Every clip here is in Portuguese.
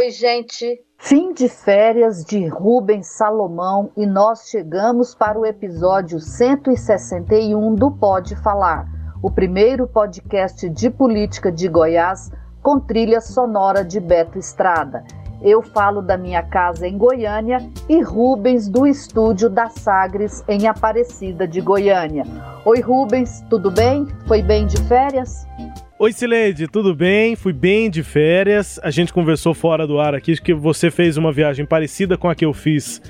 Oi, gente. Fim de férias de Rubens Salomão e nós chegamos para o episódio 161 do Pode Falar, o primeiro podcast de política de Goiás com trilha sonora de Beto Estrada. Eu falo da minha casa em Goiânia e Rubens do estúdio da Sagres em Aparecida de Goiânia. Oi Rubens, tudo bem? Foi bem de férias? Oi Sileide, tudo bem? Fui bem de férias. A gente conversou fora do ar aqui que você fez uma viagem parecida com a que eu fiz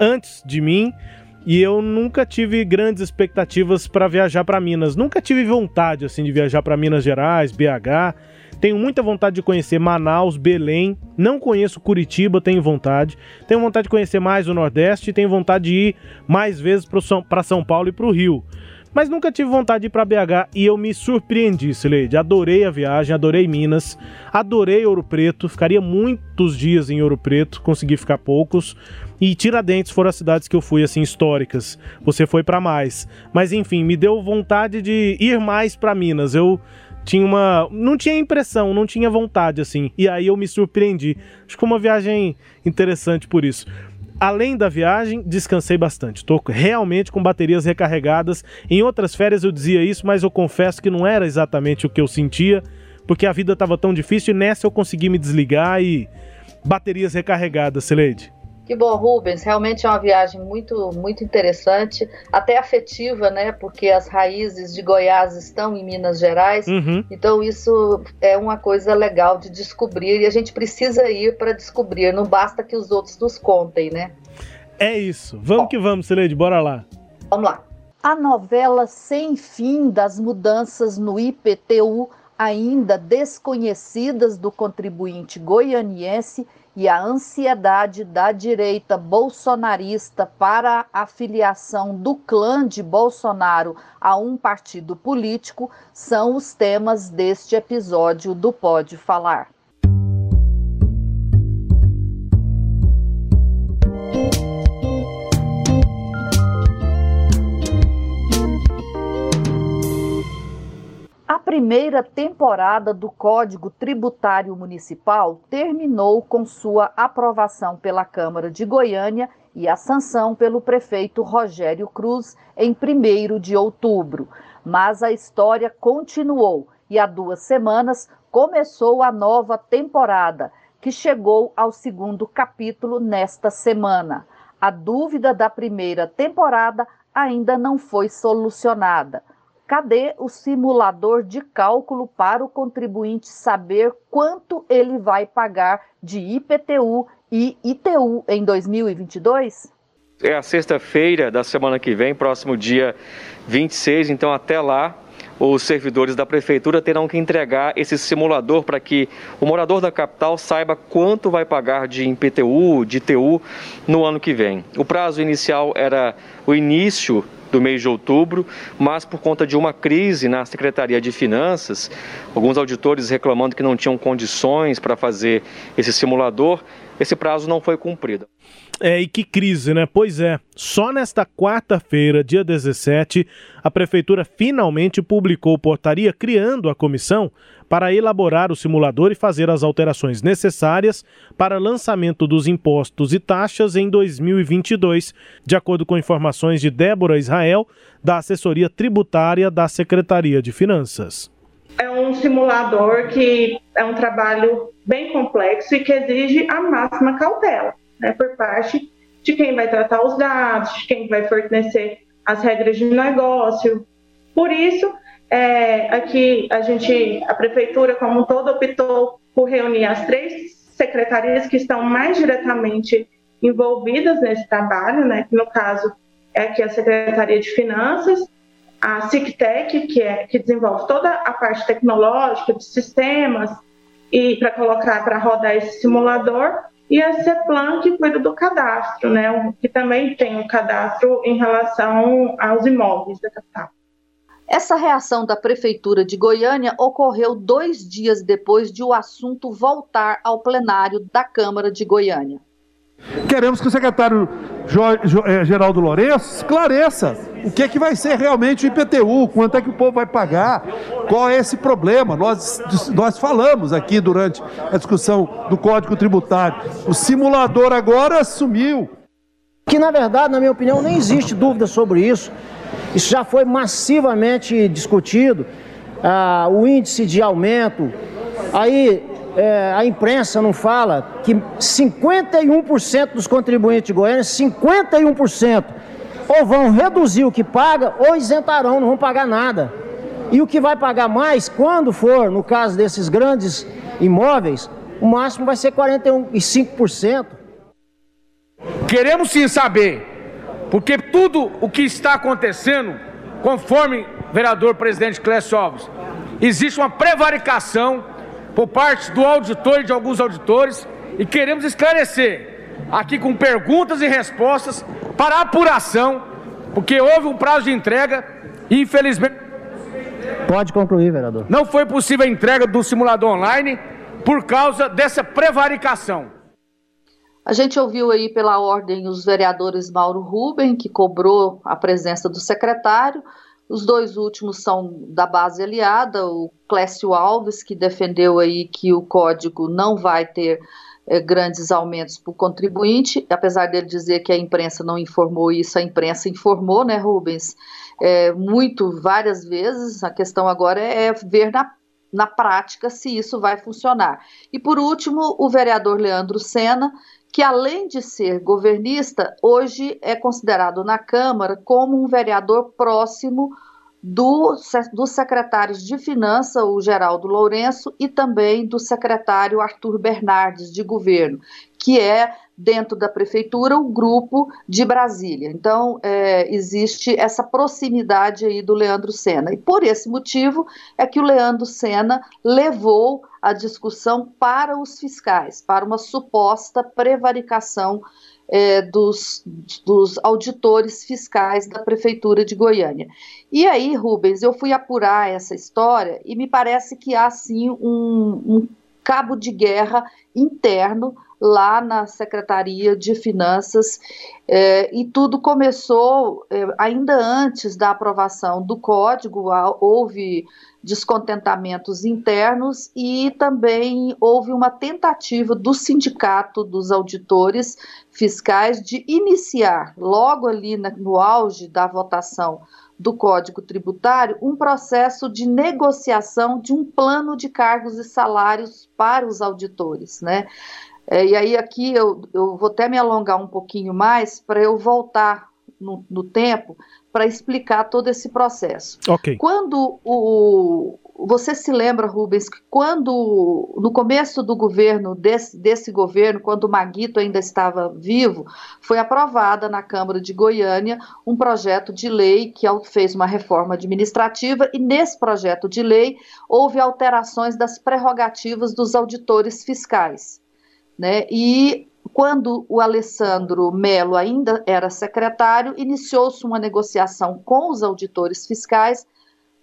antes de mim. E eu nunca tive grandes expectativas para viajar para Minas. Nunca tive vontade assim de viajar para Minas Gerais, BH. Tenho muita vontade de conhecer Manaus, Belém. Não conheço Curitiba, tenho vontade. Tenho vontade de conhecer mais o Nordeste e tenho vontade de ir mais vezes para São Paulo e para o Rio. Mas nunca tive vontade de ir para BH e eu me surpreendi, Sileide. Adorei a viagem, adorei Minas, adorei Ouro Preto. Ficaria muitos dias em Ouro Preto, consegui ficar poucos. E Tiradentes foram as cidades que eu fui assim históricas. Você foi para mais. Mas enfim, me deu vontade de ir mais para Minas. Eu tinha uma. Não tinha impressão, não tinha vontade, assim. E aí eu me surpreendi. Acho que foi uma viagem interessante por isso. Além da viagem, descansei bastante. Estou realmente com baterias recarregadas. Em outras férias eu dizia isso, mas eu confesso que não era exatamente o que eu sentia, porque a vida estava tão difícil e nessa eu consegui me desligar e baterias recarregadas, Celede. Que bom, Rubens. Realmente é uma viagem muito, muito interessante, até afetiva, né? Porque as raízes de Goiás estão em Minas Gerais. Uhum. Então isso é uma coisa legal de descobrir e a gente precisa ir para descobrir. Não basta que os outros nos contem, né? É isso. Vamos bom. que vamos, Celede. Bora lá. Vamos lá. A novela Sem Fim das Mudanças no IPTU, ainda desconhecidas do contribuinte goianiense, e a ansiedade da direita bolsonarista para a filiação do clã de Bolsonaro a um partido político são os temas deste episódio do Pode Falar. A primeira temporada do Código Tributário Municipal terminou com sua aprovação pela Câmara de Goiânia e a sanção pelo prefeito Rogério Cruz em 1 de outubro. Mas a história continuou e há duas semanas começou a nova temporada, que chegou ao segundo capítulo nesta semana. A dúvida da primeira temporada ainda não foi solucionada. Cadê o simulador de cálculo para o contribuinte saber quanto ele vai pagar de IPTU e ITU em 2022? É a sexta-feira da semana que vem, próximo dia 26, então até lá os servidores da prefeitura terão que entregar esse simulador para que o morador da capital saiba quanto vai pagar de IPTU, de ITU no ano que vem. O prazo inicial era o início do mês de outubro, mas por conta de uma crise na Secretaria de Finanças, alguns auditores reclamando que não tinham condições para fazer esse simulador, esse prazo não foi cumprido. É, e que crise, né? Pois é, só nesta quarta-feira, dia 17, a Prefeitura finalmente publicou portaria criando a comissão para elaborar o simulador e fazer as alterações necessárias para lançamento dos impostos e taxas em 2022, de acordo com informações de Débora Israel, da assessoria tributária da Secretaria de Finanças. É um simulador que é um trabalho bem complexo e que exige a máxima cautela né, por parte de quem vai tratar os dados, de quem vai fornecer as regras de negócio. Por isso, é, aqui a gente, a prefeitura como um todo optou por reunir as três secretarias que estão mais diretamente envolvidas nesse trabalho, né, que no caso é aqui a Secretaria de Finanças, a SICTEC, que, é, que desenvolve toda a parte tecnológica de sistemas, e para colocar para rodar esse simulador e a CEPLAN que cuida do cadastro, né, que também tem o um cadastro em relação aos imóveis da capital. Essa reação da Prefeitura de Goiânia ocorreu dois dias depois de o assunto voltar ao plenário da Câmara de Goiânia. Queremos que o secretário eh, Geraldo Lourenço esclareça o que, é que vai ser realmente o IPTU, quanto é que o povo vai pagar, qual é esse problema. Nós, nós falamos aqui durante a discussão do Código Tributário. O simulador agora sumiu. Que na verdade, na minha opinião, nem existe dúvida sobre isso. Isso já foi massivamente discutido. Ah, o índice de aumento. Aí é, a imprensa não fala que 51% dos contribuintes de Goiânia, 51%, ou vão reduzir o que paga ou isentarão, não vão pagar nada. E o que vai pagar mais, quando for, no caso desses grandes imóveis, o máximo vai ser 45%. Queremos sim saber porque tudo o que está acontecendo, conforme vereador presidente Clécio Alves, existe uma prevaricação por parte do auditor e de alguns auditores e queremos esclarecer aqui com perguntas e respostas para apuração, porque houve um prazo de entrega e infelizmente. Pode concluir, vereador. Não foi possível a entrega do simulador online por causa dessa prevaricação. A gente ouviu aí pela ordem os vereadores Mauro Ruben, que cobrou a presença do secretário, os dois últimos são da base aliada, o Clécio Alves, que defendeu aí que o código não vai ter é, grandes aumentos para o contribuinte, apesar dele dizer que a imprensa não informou isso, a imprensa informou, né, Rubens? É, muito, várias vezes, a questão agora é ver na, na prática se isso vai funcionar. E por último, o vereador Leandro Sena, que além de ser governista, hoje é considerado na Câmara como um vereador próximo do, dos secretários de Finança, o Geraldo Lourenço, e também do secretário Arthur Bernardes, de governo, que é, dentro da prefeitura, o grupo de Brasília. Então, é, existe essa proximidade aí do Leandro Sena. E por esse motivo é que o Leandro Sena levou a discussão para os fiscais, para uma suposta prevaricação é, dos, dos auditores fiscais da Prefeitura de Goiânia. E aí, Rubens, eu fui apurar essa história e me parece que há sim um, um cabo de guerra interno lá na Secretaria de Finanças é, e tudo começou é, ainda antes da aprovação do código, houve descontentamentos internos e também houve uma tentativa do sindicato dos auditores fiscais de iniciar, logo ali no auge da votação do Código Tributário, um processo de negociação de um plano de cargos e salários para os auditores, né? É, e aí aqui eu, eu vou até me alongar um pouquinho mais para eu voltar no, no tempo para explicar todo esse processo. Ok. Quando o, você se lembra, Rubens, que quando, no começo do governo, desse, desse governo, quando o Maguito ainda estava vivo, foi aprovada na Câmara de Goiânia um projeto de lei que fez uma reforma administrativa, e nesse projeto de lei houve alterações das prerrogativas dos auditores fiscais. Né? E quando o Alessandro Melo ainda era secretário, iniciou-se uma negociação com os auditores fiscais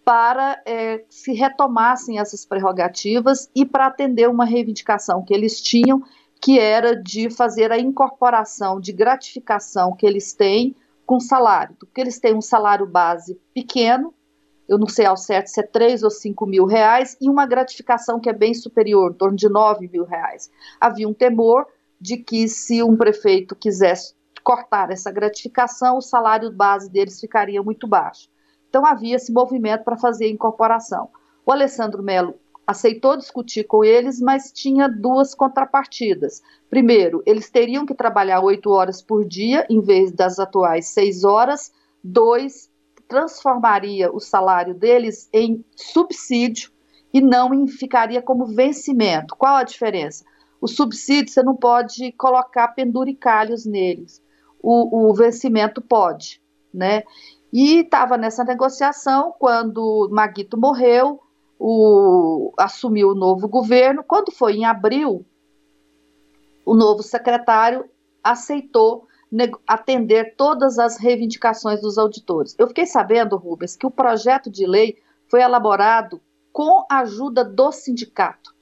para é, se retomassem essas prerrogativas e para atender uma reivindicação que eles tinham, que era de fazer a incorporação de gratificação que eles têm com salário, porque eles têm um salário base pequeno, eu não sei ao certo se é 3 ou 5 mil reais, e uma gratificação que é bem superior, em torno de 9 mil reais. Havia um temor de que se um prefeito quisesse cortar essa gratificação, o salário base deles ficaria muito baixo. Então havia esse movimento para fazer a incorporação. O Alessandro Melo aceitou discutir com eles, mas tinha duas contrapartidas. Primeiro, eles teriam que trabalhar oito horas por dia, em vez das atuais seis horas. Dois, transformaria o salário deles em subsídio e não em, ficaria como vencimento. Qual a diferença? O subsídio você não pode colocar penduricalhos neles. O, o vencimento pode, né? E estava nessa negociação quando Maguito morreu, o, assumiu o novo governo. Quando foi em abril, o novo secretário aceitou atender todas as reivindicações dos auditores. Eu fiquei sabendo, Rubens, que o projeto de lei foi elaborado com a ajuda do sindicato.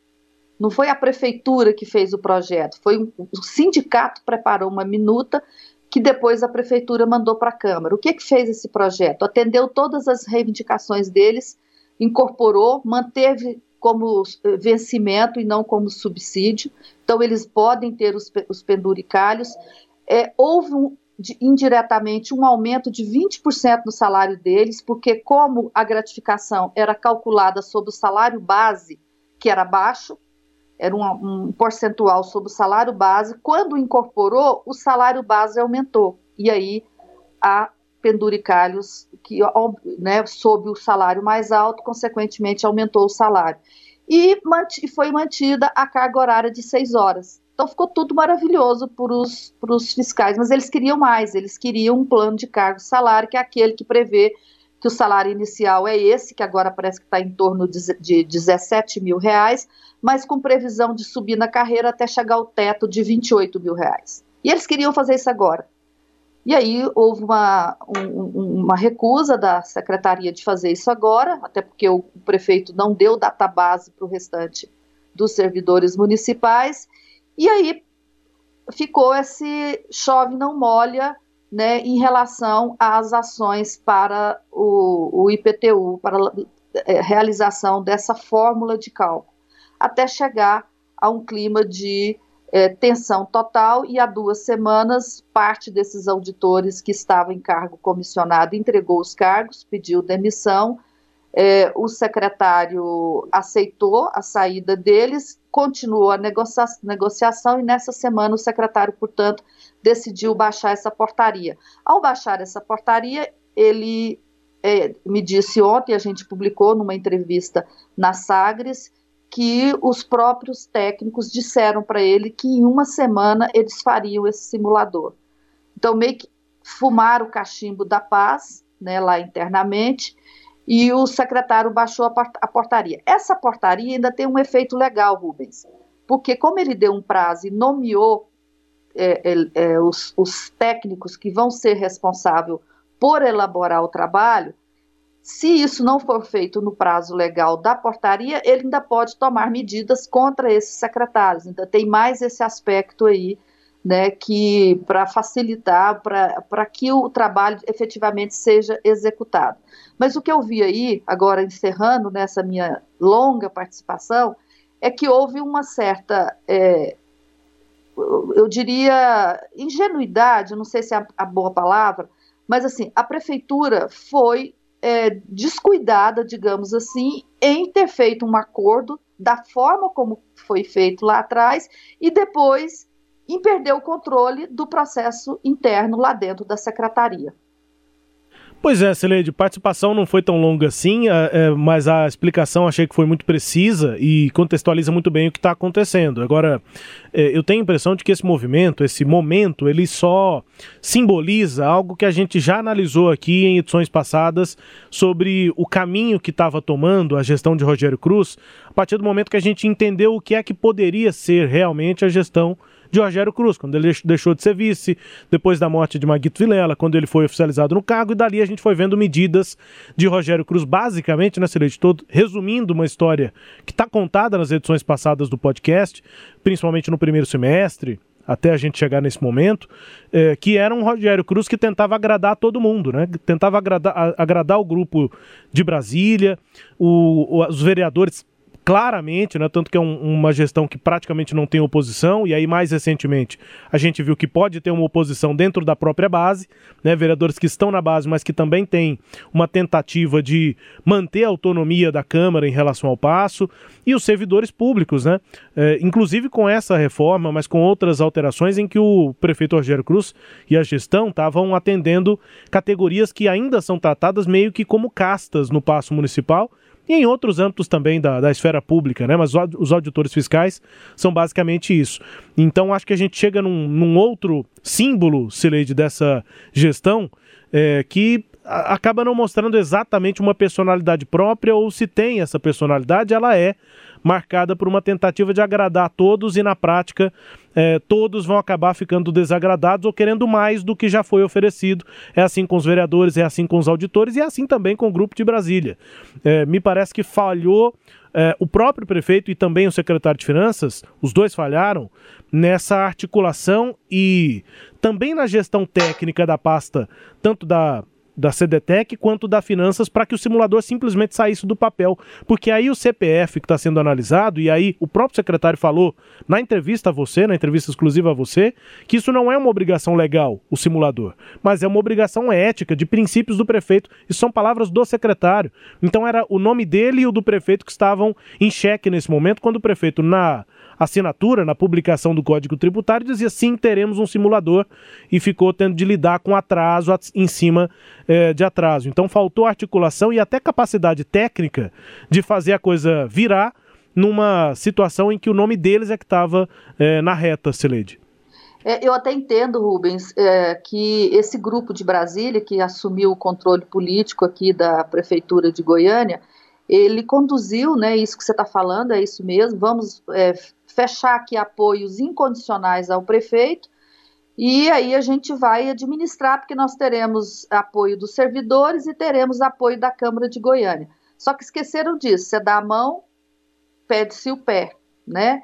Não foi a prefeitura que fez o projeto, foi um, o sindicato preparou uma minuta que depois a prefeitura mandou para a Câmara. O que que fez esse projeto? Atendeu todas as reivindicações deles, incorporou, manteve como eh, vencimento e não como subsídio. Então eles podem ter os, os penduricalhos. É, houve um, de, indiretamente um aumento de 20% no salário deles, porque como a gratificação era calculada sobre o salário base, que era baixo, era um, um percentual sobre o salário base, quando incorporou, o salário base aumentou. E aí a penduricalhos que né, sob o salário mais alto, consequentemente aumentou o salário. E foi mantida a carga horária de seis horas. Então ficou tudo maravilhoso para os fiscais, mas eles queriam mais, eles queriam um plano de cargo salário, que é aquele que prevê que o salário inicial é esse, que agora parece que está em torno de, de 17 mil reais, mas com previsão de subir na carreira até chegar ao teto de 28 mil reais. E eles queriam fazer isso agora. E aí houve uma, um, uma recusa da secretaria de fazer isso agora, até porque o prefeito não deu database para o restante dos servidores municipais, e aí ficou esse chove não molha né, em relação às ações para o, o IPTU, para a é, realização dessa fórmula de cálculo, até chegar a um clima de é, tensão total e há duas semanas parte desses auditores que estavam em cargo comissionado entregou os cargos, pediu demissão, é, o secretário aceitou a saída deles, continuou a negocia negociação e nessa semana o secretário, portanto, decidiu baixar essa portaria. Ao baixar essa portaria, ele é, me disse ontem, a gente publicou numa entrevista na Sagres, que os próprios técnicos disseram para ele que em uma semana eles fariam esse simulador. Então, meio que fumaram o cachimbo da paz, né, lá internamente, e o secretário baixou a portaria. Essa portaria ainda tem um efeito legal, Rubens, porque como ele deu um prazo e nomeou é, é, é, os, os técnicos que vão ser responsáveis por elaborar o trabalho, se isso não for feito no prazo legal da portaria, ele ainda pode tomar medidas contra esses secretários. Então, tem mais esse aspecto aí né, que para facilitar, para que o trabalho efetivamente seja executado. Mas o que eu vi aí, agora encerrando nessa minha longa participação, é que houve uma certa, é, eu diria, ingenuidade, não sei se é a boa palavra, mas assim, a prefeitura foi é, descuidada, digamos assim, em ter feito um acordo da forma como foi feito lá atrás e depois em perder o controle do processo interno lá dentro da secretaria. Pois é, Celede, participação não foi tão longa assim, é, é, mas a explicação achei que foi muito precisa e contextualiza muito bem o que está acontecendo. Agora, é, eu tenho a impressão de que esse movimento, esse momento, ele só simboliza algo que a gente já analisou aqui em edições passadas sobre o caminho que estava tomando a gestão de Rogério Cruz, a partir do momento que a gente entendeu o que é que poderia ser realmente a gestão Rogério Cruz, quando ele deixou de ser vice, depois da morte de Maguito Vilela, quando ele foi oficializado no cargo, e dali a gente foi vendo medidas de Rogério Cruz, basicamente, né, Celeste, todo, resumindo uma história que está contada nas edições passadas do podcast, principalmente no primeiro semestre, até a gente chegar nesse momento, é, que era um Rogério Cruz que tentava agradar todo mundo, né? Tentava agradar, agradar o grupo de Brasília, o, os vereadores claramente, né? Tanto que é um, uma gestão que praticamente não tem oposição, e aí mais recentemente a gente viu que pode ter uma oposição dentro da própria base, né? Vereadores que estão na base, mas que também têm uma tentativa de manter a autonomia da Câmara em relação ao passo, e os servidores públicos, né? É, inclusive com essa reforma, mas com outras alterações em que o prefeito Rogério Cruz e a gestão estavam atendendo categorias que ainda são tratadas meio que como castas no passo municipal e em outros âmbitos também da, da esfera pública, né? Mas os auditores fiscais são basicamente isso. Então acho que a gente chega num, num outro símbolo, Sileide, dessa gestão, é, que acaba não mostrando exatamente uma personalidade própria, ou se tem essa personalidade, ela é marcada por uma tentativa de agradar a todos e, na prática, é, todos vão acabar ficando desagradados ou querendo mais do que já foi oferecido. É assim com os vereadores, é assim com os auditores e é assim também com o grupo de Brasília. É, me parece que falhou é, o próprio prefeito e também o secretário de Finanças, os dois falharam nessa articulação e também na gestão técnica da pasta, tanto da da CDTEC quanto da Finanças para que o simulador simplesmente saísse do papel. Porque aí o CPF que está sendo analisado, e aí o próprio secretário falou na entrevista a você, na entrevista exclusiva a você, que isso não é uma obrigação legal, o simulador, mas é uma obrigação ética, de princípios do prefeito. Isso são palavras do secretário. Então era o nome dele e o do prefeito que estavam em xeque nesse momento, quando o prefeito, na assinatura, na publicação do Código Tributário, dizia sim, teremos um simulador e ficou tendo de lidar com atraso em cima é, de atraso. Então faltou articulação e até capacidade técnica de fazer a coisa virar numa situação em que o nome deles é que estava é, na reta, Celede. É, eu até entendo, Rubens, é, que esse grupo de Brasília, que assumiu o controle político aqui da Prefeitura de Goiânia, ele conduziu, né, isso que você está falando, é isso mesmo, vamos é, fechar aqui apoios incondicionais ao prefeito, e aí a gente vai administrar, porque nós teremos apoio dos servidores e teremos apoio da Câmara de Goiânia. Só que esqueceram disso, você dá a mão, pede-se o pé, né?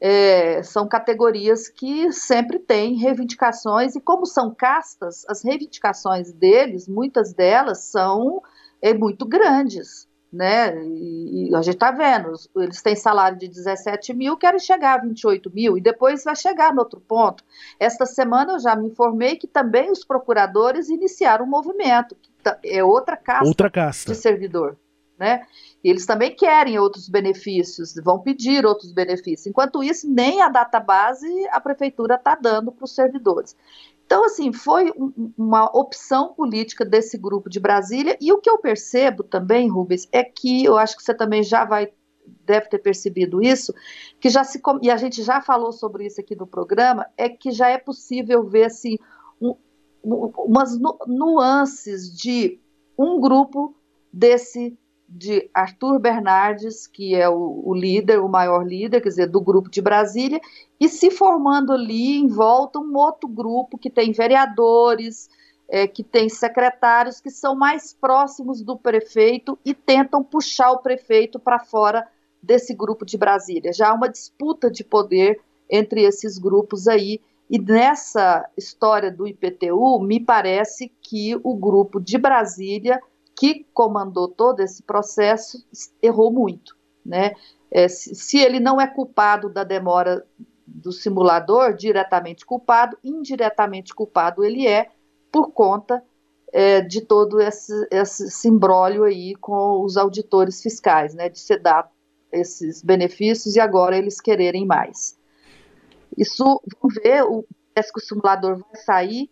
É, são categorias que sempre têm reivindicações, e como são castas, as reivindicações deles, muitas delas são é, muito grandes né? E, a gente está vendo, eles têm salário de 17 mil, querem chegar a 28 mil, e depois vai chegar no outro ponto. Esta semana eu já me informei que também os procuradores iniciaram um movimento, que é outra casta, outra casta. de servidor. Né? E eles também querem outros benefícios, vão pedir outros benefícios. Enquanto isso, nem a database a prefeitura está dando para os servidores. Então, assim, foi um, uma opção política desse grupo de Brasília, e o que eu percebo também, Rubens, é que eu acho que você também já vai deve ter percebido isso, que já se e a gente já falou sobre isso aqui no programa, é que já é possível ver assim um, umas nuances de um grupo desse de Arthur Bernardes, que é o, o, líder, o maior líder, quer dizer, do grupo de Brasília, e se formando ali em volta um outro grupo que tem vereadores, é, que tem secretários que são mais próximos do prefeito e tentam puxar o prefeito para fora desse grupo de Brasília. Já há uma disputa de poder entre esses grupos aí. E nessa história do IPTU, me parece que o grupo de Brasília que comandou todo esse processo errou muito, né? É, se, se ele não é culpado da demora do simulador, diretamente culpado, indiretamente culpado ele é por conta é, de todo esse, esse simbólio aí com os auditores fiscais, né, de se dar esses benefícios e agora eles quererem mais. Isso, vamos ver, o, parece que o simulador vai sair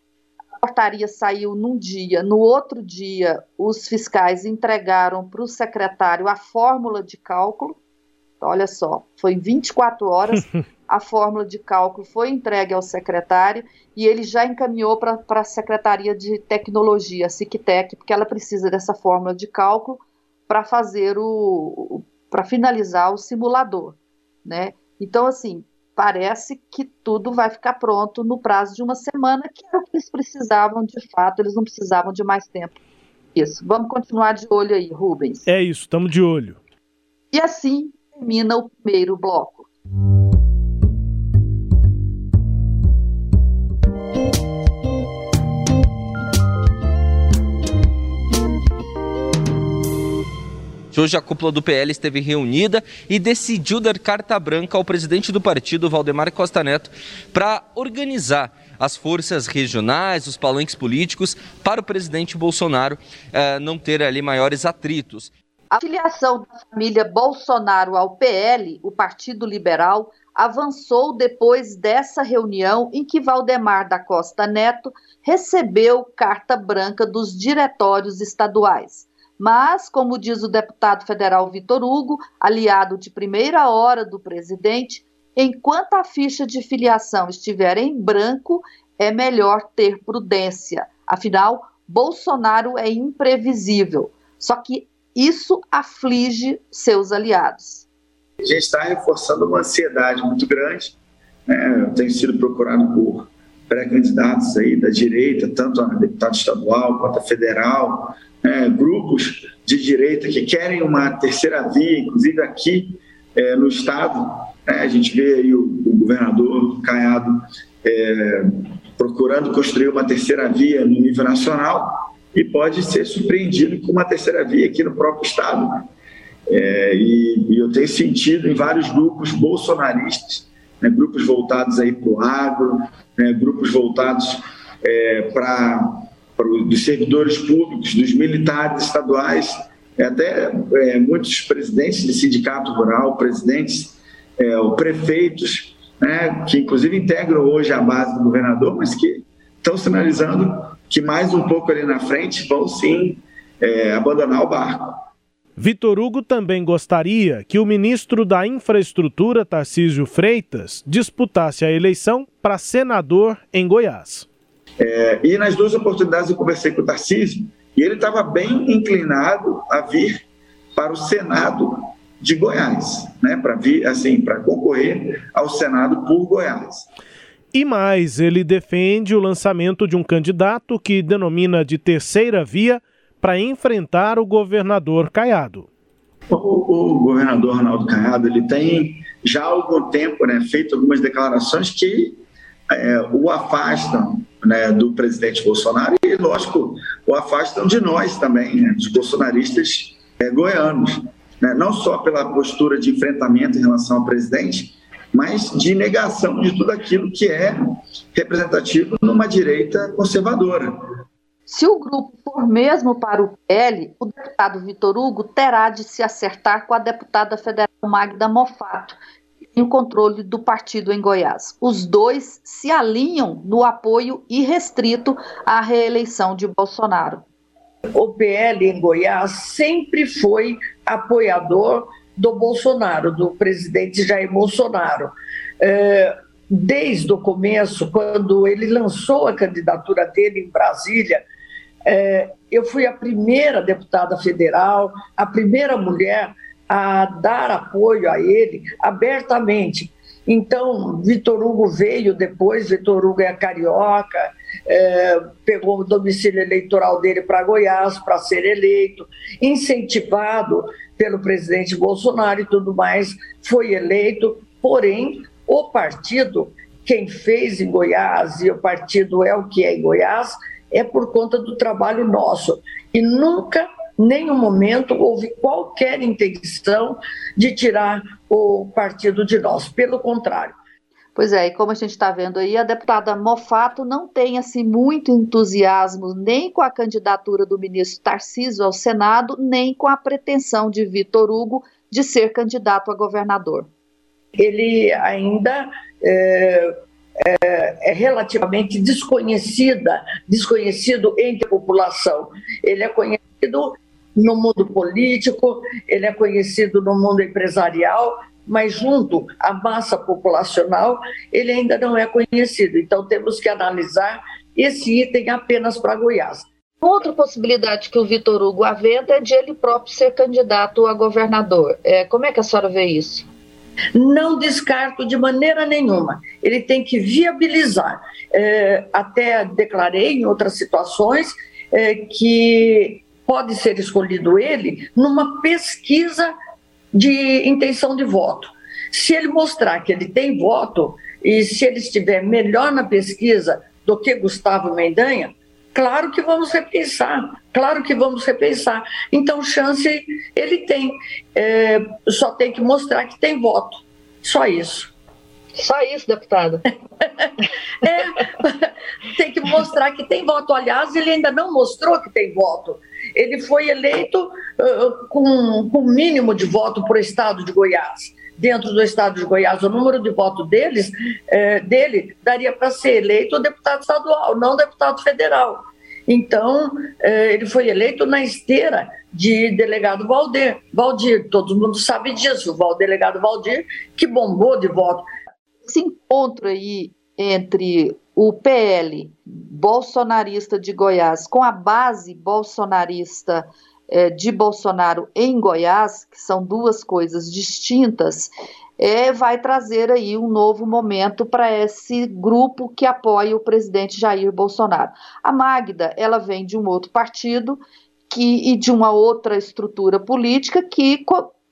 portaria saiu num dia, no outro dia, os fiscais entregaram para o secretário a fórmula de cálculo. Olha só, foi 24 horas, a fórmula de cálculo foi entregue ao secretário e ele já encaminhou para a Secretaria de Tecnologia, a SICTEC, porque ela precisa dessa fórmula de cálculo para fazer o. para finalizar o simulador. Né? Então, assim, parece que tudo vai ficar pronto no prazo de uma semana, que era o que eles precisavam de fato, eles não precisavam de mais tempo. Isso. Vamos continuar de olho aí, Rubens. É isso, estamos de olho. E assim termina o primeiro bloco. Hoje a cúpula do PL esteve reunida e decidiu dar carta branca ao presidente do partido, Valdemar Costa Neto, para organizar as forças regionais, os palanques políticos, para o presidente Bolsonaro eh, não ter ali maiores atritos. A filiação da família Bolsonaro ao PL, o Partido Liberal, avançou depois dessa reunião em que Valdemar da Costa Neto recebeu carta branca dos diretórios estaduais. Mas, como diz o deputado federal Vitor Hugo, aliado de primeira hora do presidente, enquanto a ficha de filiação estiver em branco, é melhor ter prudência. Afinal, Bolsonaro é imprevisível. Só que isso aflige seus aliados. A gente está reforçando uma ansiedade muito grande. Né? Eu tenho sido procurado por pré-candidatos aí da direita, tanto a deputado estadual quanto a federal, né? grupos de direita que querem uma terceira via, inclusive aqui é, no estado. Né? A gente vê aí o, o governador Caiado é, procurando construir uma terceira via no nível nacional e pode ser surpreendido com uma terceira via aqui no próprio estado. É, e, e, eu tenho sentido em vários grupos bolsonaristas, né, grupos voltados aí para o agro, né, grupos voltados é, para os servidores públicos, dos militares estaduais, é, até é, muitos presidentes de sindicato rural, presidentes, é, prefeitos, né, que inclusive integram hoje a base do governador, mas que estão sinalizando que mais um pouco ali na frente vão sim é, abandonar o barco. Vitor Hugo também gostaria que o ministro da Infraestrutura, Tarcísio Freitas, disputasse a eleição para senador em Goiás. É, e nas duas oportunidades eu conversei com o Tarcísio e ele estava bem inclinado a vir para o Senado de Goiás, né, para vir assim, para concorrer ao Senado por Goiás. E mais, ele defende o lançamento de um candidato que denomina de terceira via para enfrentar o governador Caiado. O, o, governador Ronaldo Caiado ele tem já há algum tempo né, feito algumas declarações que é, o afastam né, do presidente Bolsonaro e, lógico, o afastam de nós também, né, dos bolsonaristas é, goianos. Né, não só pela postura de enfrentamento em relação ao presidente, mas de negação de tudo aquilo que é representativo numa direita conservadora. Se o grupo for mesmo para o PL, o deputado Vitor Hugo terá de se acertar com a deputada federal Magda Mofato, o controle do partido em Goiás. Os dois se alinham no apoio irrestrito à reeleição de Bolsonaro. O PL em Goiás sempre foi apoiador do Bolsonaro, do presidente Jair Bolsonaro. É, desde o começo, quando ele lançou a candidatura dele em Brasília, é, eu fui a primeira deputada federal, a primeira mulher a dar apoio a ele abertamente. Então, Vitor Hugo veio depois, Vitor Hugo é carioca, é, pegou o domicílio eleitoral dele para Goiás para ser eleito, incentivado pelo presidente Bolsonaro e tudo mais, foi eleito, porém, o partido, quem fez em Goiás, e o partido é o que é em Goiás, é por conta do trabalho nosso. E nunca, nenhum momento, houve qualquer intenção de tirar o partido de nós. Pelo contrário. Pois é, e como a gente está vendo aí, a deputada Mofato não tem assim muito entusiasmo nem com a candidatura do ministro Tarcísio ao Senado, nem com a pretensão de Vitor Hugo de ser candidato a governador. Ele ainda é, é, é, relativamente desconhecida, desconhecido entre a população. Ele é conhecido no mundo político, ele é conhecido no mundo empresarial, mas junto à massa populacional, ele ainda não é conhecido. Então temos que analisar esse item apenas para Goiás. Outra possibilidade que o Vitor Hugo aventa é de ele próprio ser candidato a governador. É, como é que a senhora vê isso? Não descarto de maneira nenhuma. Ele tem que viabilizar. É, até declarei em outras situações é, que pode ser escolhido ele numa pesquisa de intenção de voto. Se ele mostrar que ele tem voto e se ele estiver melhor na pesquisa do que Gustavo Mendanha, claro que vamos repensar, claro que vamos repensar. Então, chance ele tem, é, só tem que mostrar que tem voto, só isso. Só isso, deputada. é, tem que mostrar que tem voto. Aliás, ele ainda não mostrou que tem voto. Ele foi eleito uh, com, com mínimo de voto para o estado de Goiás dentro do estado de Goiás, o número de votos deles, dele daria para ser eleito deputado estadual, não deputado federal. Então, é, ele foi eleito na esteira de delegado Valdir. Valdir, todo mundo sabe disso, o delegado Valdir, que bombou de voto. Esse encontro aí entre o PL bolsonarista de Goiás com a base bolsonarista é, de Bolsonaro em Goiás, que são duas coisas distintas, é, vai trazer aí um novo momento para esse grupo que apoia o presidente Jair Bolsonaro. A Magda, ela vem de um outro partido que, e de uma outra estrutura política que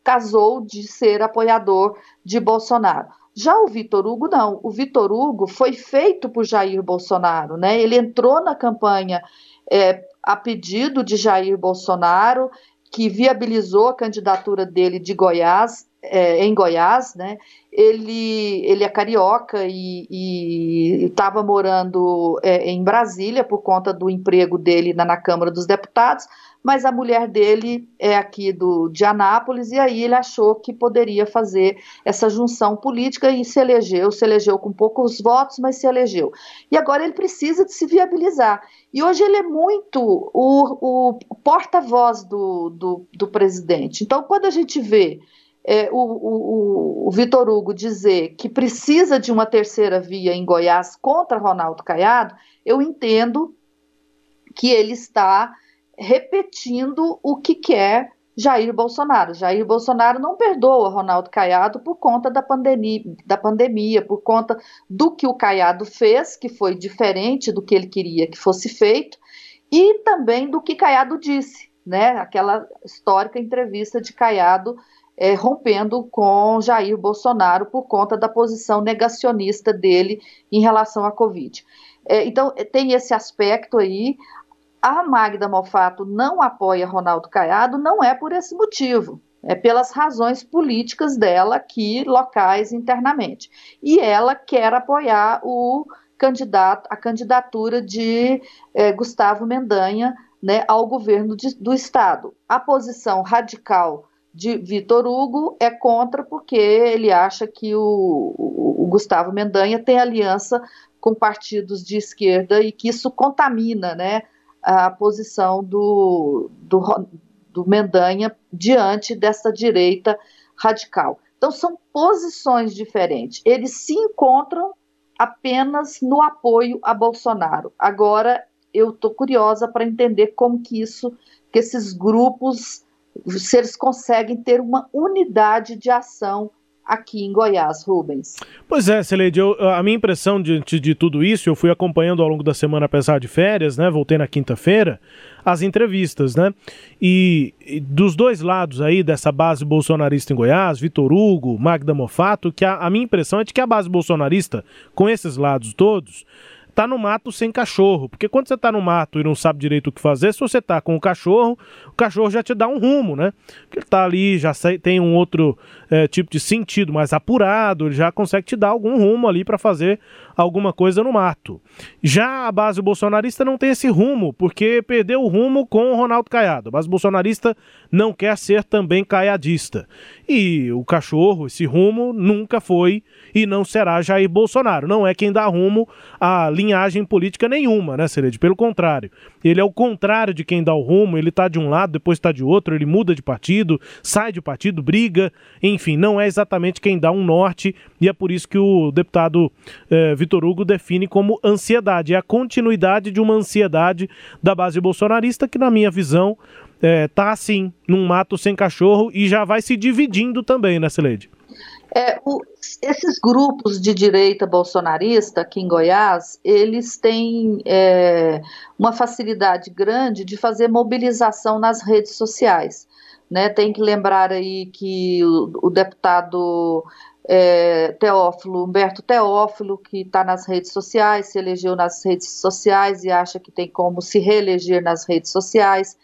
casou de ser apoiador de Bolsonaro. Já o Vitor Hugo, não. O Vitor Hugo foi feito por Jair Bolsonaro, né? Ele entrou na campanha é, a pedido de Jair Bolsonaro, que viabilizou a candidatura dele de Goiás, é, em Goiás, né? Ele, ele é carioca e estava morando é, em Brasília por conta do emprego dele na, na Câmara dos Deputados, mas a mulher dele é aqui do, de Anápolis, e aí ele achou que poderia fazer essa junção política e se elegeu, se elegeu com poucos votos, mas se elegeu. E agora ele precisa de se viabilizar. E hoje ele é muito o, o porta-voz do, do, do presidente. Então, quando a gente vê é, o, o, o Vitor Hugo dizer que precisa de uma terceira via em Goiás contra Ronaldo Caiado, eu entendo que ele está repetindo o que quer Jair Bolsonaro. Jair Bolsonaro não perdoa Ronaldo Caiado por conta da pandemia, da pandemia, por conta do que o Caiado fez, que foi diferente do que ele queria que fosse feito, e também do que Caiado disse, né? Aquela histórica entrevista de Caiado é, rompendo com Jair Bolsonaro por conta da posição negacionista dele em relação à Covid. É, então, tem esse aspecto aí a Magda Mofato não apoia Ronaldo Caiado não é por esse motivo, é pelas razões políticas dela aqui locais internamente. E ela quer apoiar o candidato, a candidatura de eh, Gustavo Mendanha né, ao governo de, do estado. A posição radical de Vitor Hugo é contra porque ele acha que o, o, o Gustavo Mendanha tem aliança com partidos de esquerda e que isso contamina, né? a posição do, do, do Mendanha diante dessa direita radical. Então, são posições diferentes. Eles se encontram apenas no apoio a Bolsonaro. Agora, eu estou curiosa para entender como que isso, que esses grupos, se eles conseguem ter uma unidade de ação aqui em Goiás, Rubens. Pois é, Celeide, eu, a minha impressão diante de tudo isso, eu fui acompanhando ao longo da semana, apesar de férias, né? Voltei na quinta-feira, as entrevistas, né? E, e, dos dois lados aí dessa base bolsonarista em Goiás, Vitor Hugo, Magda Mofato, que a, a minha impressão é de que a base bolsonarista, com esses lados todos, tá no mato sem cachorro. Porque quando você tá no mato e não sabe direito o que fazer, se você tá com o cachorro, o cachorro já te dá um rumo, né? Porque ele tá ali, já tem um outro é, tipo de sentido mais apurado, ele já consegue te dar algum rumo ali para fazer alguma coisa no mato. Já a base bolsonarista não tem esse rumo, porque perdeu o rumo com o Ronaldo Caiado. A base bolsonarista não quer ser também caiadista. E o cachorro, esse rumo, nunca foi e não será Jair Bolsonaro. Não é quem dá rumo à linhagem política nenhuma, né, Cereide? Pelo contrário. Ele é o contrário de quem dá o rumo, ele tá de um lado, depois está de outro, ele muda de partido, sai de partido, briga, enfim, não é exatamente quem dá um norte, e é por isso que o deputado eh, Vitor Hugo define como ansiedade. É a continuidade de uma ansiedade da base bolsonarista que, na minha visão, é, tá assim, num mato sem cachorro e já vai se dividindo também, né, Celede? É, o, esses grupos de direita bolsonarista aqui em Goiás, eles têm é, uma facilidade grande de fazer mobilização nas redes sociais. Né? Tem que lembrar aí que o, o deputado é, Teófilo, Humberto Teófilo, que está nas redes sociais, se elegeu nas redes sociais e acha que tem como se reeleger nas redes sociais.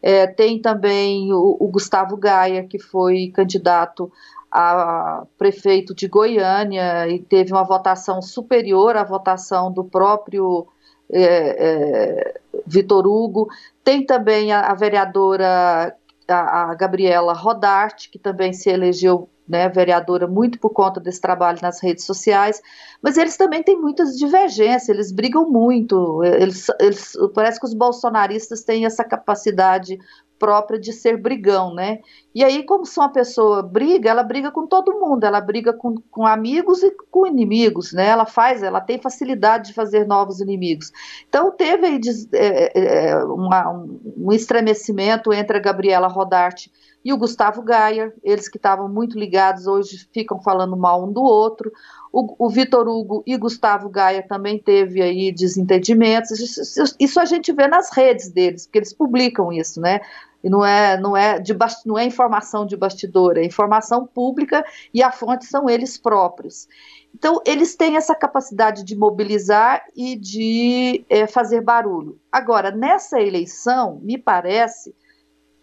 É, tem também o, o, Gustavo Gaia, que foi candidato a prefeito de Goiânia e teve uma votação superior à votação do próprio é, é, Vitor Hugo. Tem também a, a vereadora a, a Gabriela Rodarte, que também se elegeu né, vereadora, muito por conta desse trabalho nas redes sociais, mas eles também têm muitas divergências, eles brigam muito, eles, eles, parece que os bolsonaristas têm essa capacidade própria de ser brigão, né? E aí, como se uma pessoa briga, ela briga com todo mundo, ela briga com, com amigos e com inimigos, né? Ela faz, ela tem facilidade de fazer novos inimigos. Então, teve aí é, é, é, uma, um, um estremecimento entre a Gabriela Rodarte e o Gustavo Gaia, eles que estavam muito ligados hoje ficam falando mal um do outro. O, o Vitor Hugo e Gustavo Gaia também teve aí desentendimentos. Isso, isso, a gente vê nas redes deles, porque eles publicam isso, né? E não é, não é, de, não é informação de bastidor, é informação pública e a fonte são eles próprios. Então, eles têm essa capacidade de mobilizar e de é, fazer barulho. Agora, nessa eleição, me parece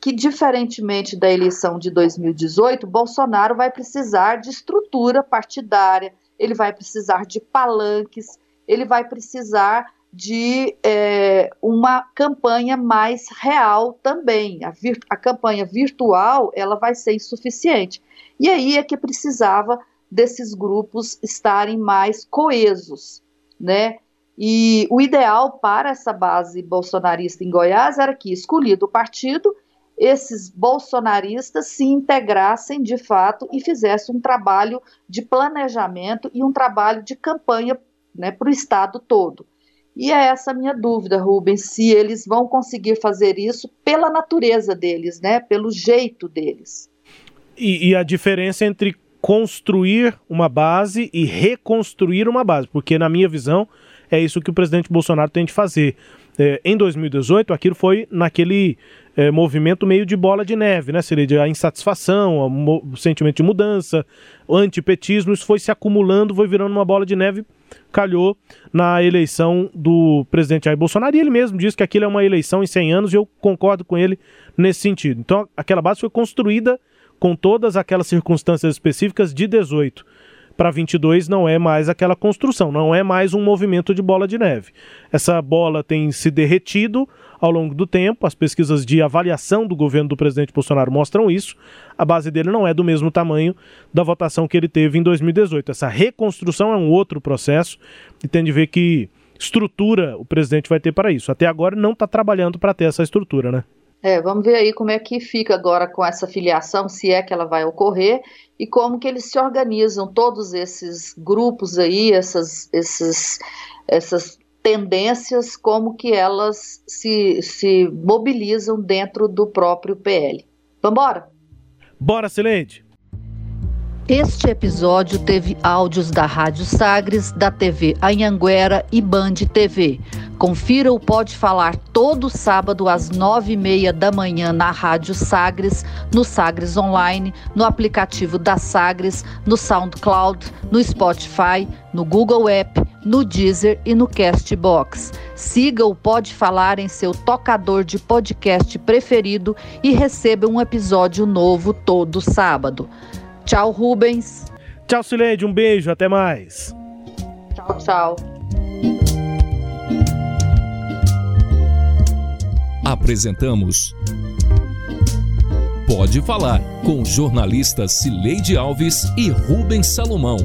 que, diferentemente da eleição de 2018, Bolsonaro vai precisar de estrutura partidária, ele vai precisar de palanques, ele vai precisar de é, uma campanha mais real também. A, a campanha virtual ela vai ser insuficiente. E aí é que precisava desses grupos estarem mais coesos, né? E o ideal para essa base bolsonarista em Goiás era que, escolhido o partido, esses bolsonaristas se integrassem de fato e fizessem um trabalho de planejamento e um trabalho de campanha né, para o Estado todo. E é essa a minha dúvida, Rubens, se eles vão conseguir fazer isso pela natureza deles, né, pelo jeito deles. E, e a diferença entre construir uma base e reconstruir uma base, porque na minha visão é isso que o presidente Bolsonaro tem de fazer. É, em 2018, aquilo foi naquele é, movimento meio de bola de neve, né, Seria A insatisfação, o sentimento de mudança, o antipetismo, isso foi se acumulando, foi virando uma bola de neve, calhou na eleição do presidente Jair Bolsonaro, e ele mesmo disse que aquilo é uma eleição em 100 anos, e eu concordo com ele nesse sentido. Então, aquela base foi construída com todas aquelas circunstâncias específicas de 18 para 22 não é mais aquela construção, não é mais um movimento de bola de neve. Essa bola tem se derretido ao longo do tempo, as pesquisas de avaliação do governo do presidente Bolsonaro mostram isso. A base dele não é do mesmo tamanho da votação que ele teve em 2018. Essa reconstrução é um outro processo e tem de ver que estrutura o presidente vai ter para isso. Até agora não está trabalhando para ter essa estrutura, né? É, vamos ver aí como é que fica agora com essa filiação, se é que ela vai ocorrer, e como que eles se organizam, todos esses grupos aí, essas, esses, essas tendências, como que elas se, se mobilizam dentro do próprio PL. Vamos embora? Bora, Silente! Este episódio teve áudios da Rádio Sagres, da TV Anhanguera e Band TV. Confira o Pode Falar todo sábado às nove e meia da manhã na Rádio Sagres, no Sagres Online, no aplicativo da Sagres, no SoundCloud, no Spotify, no Google App, no Deezer e no Castbox. Siga o Pode Falar em seu tocador de podcast preferido e receba um episódio novo todo sábado. Tchau, Rubens. Tchau, Sileide. Um beijo. Até mais. Tchau, tchau. Apresentamos Pode Falar com jornalistas Cileide Alves e Rubens Salomão.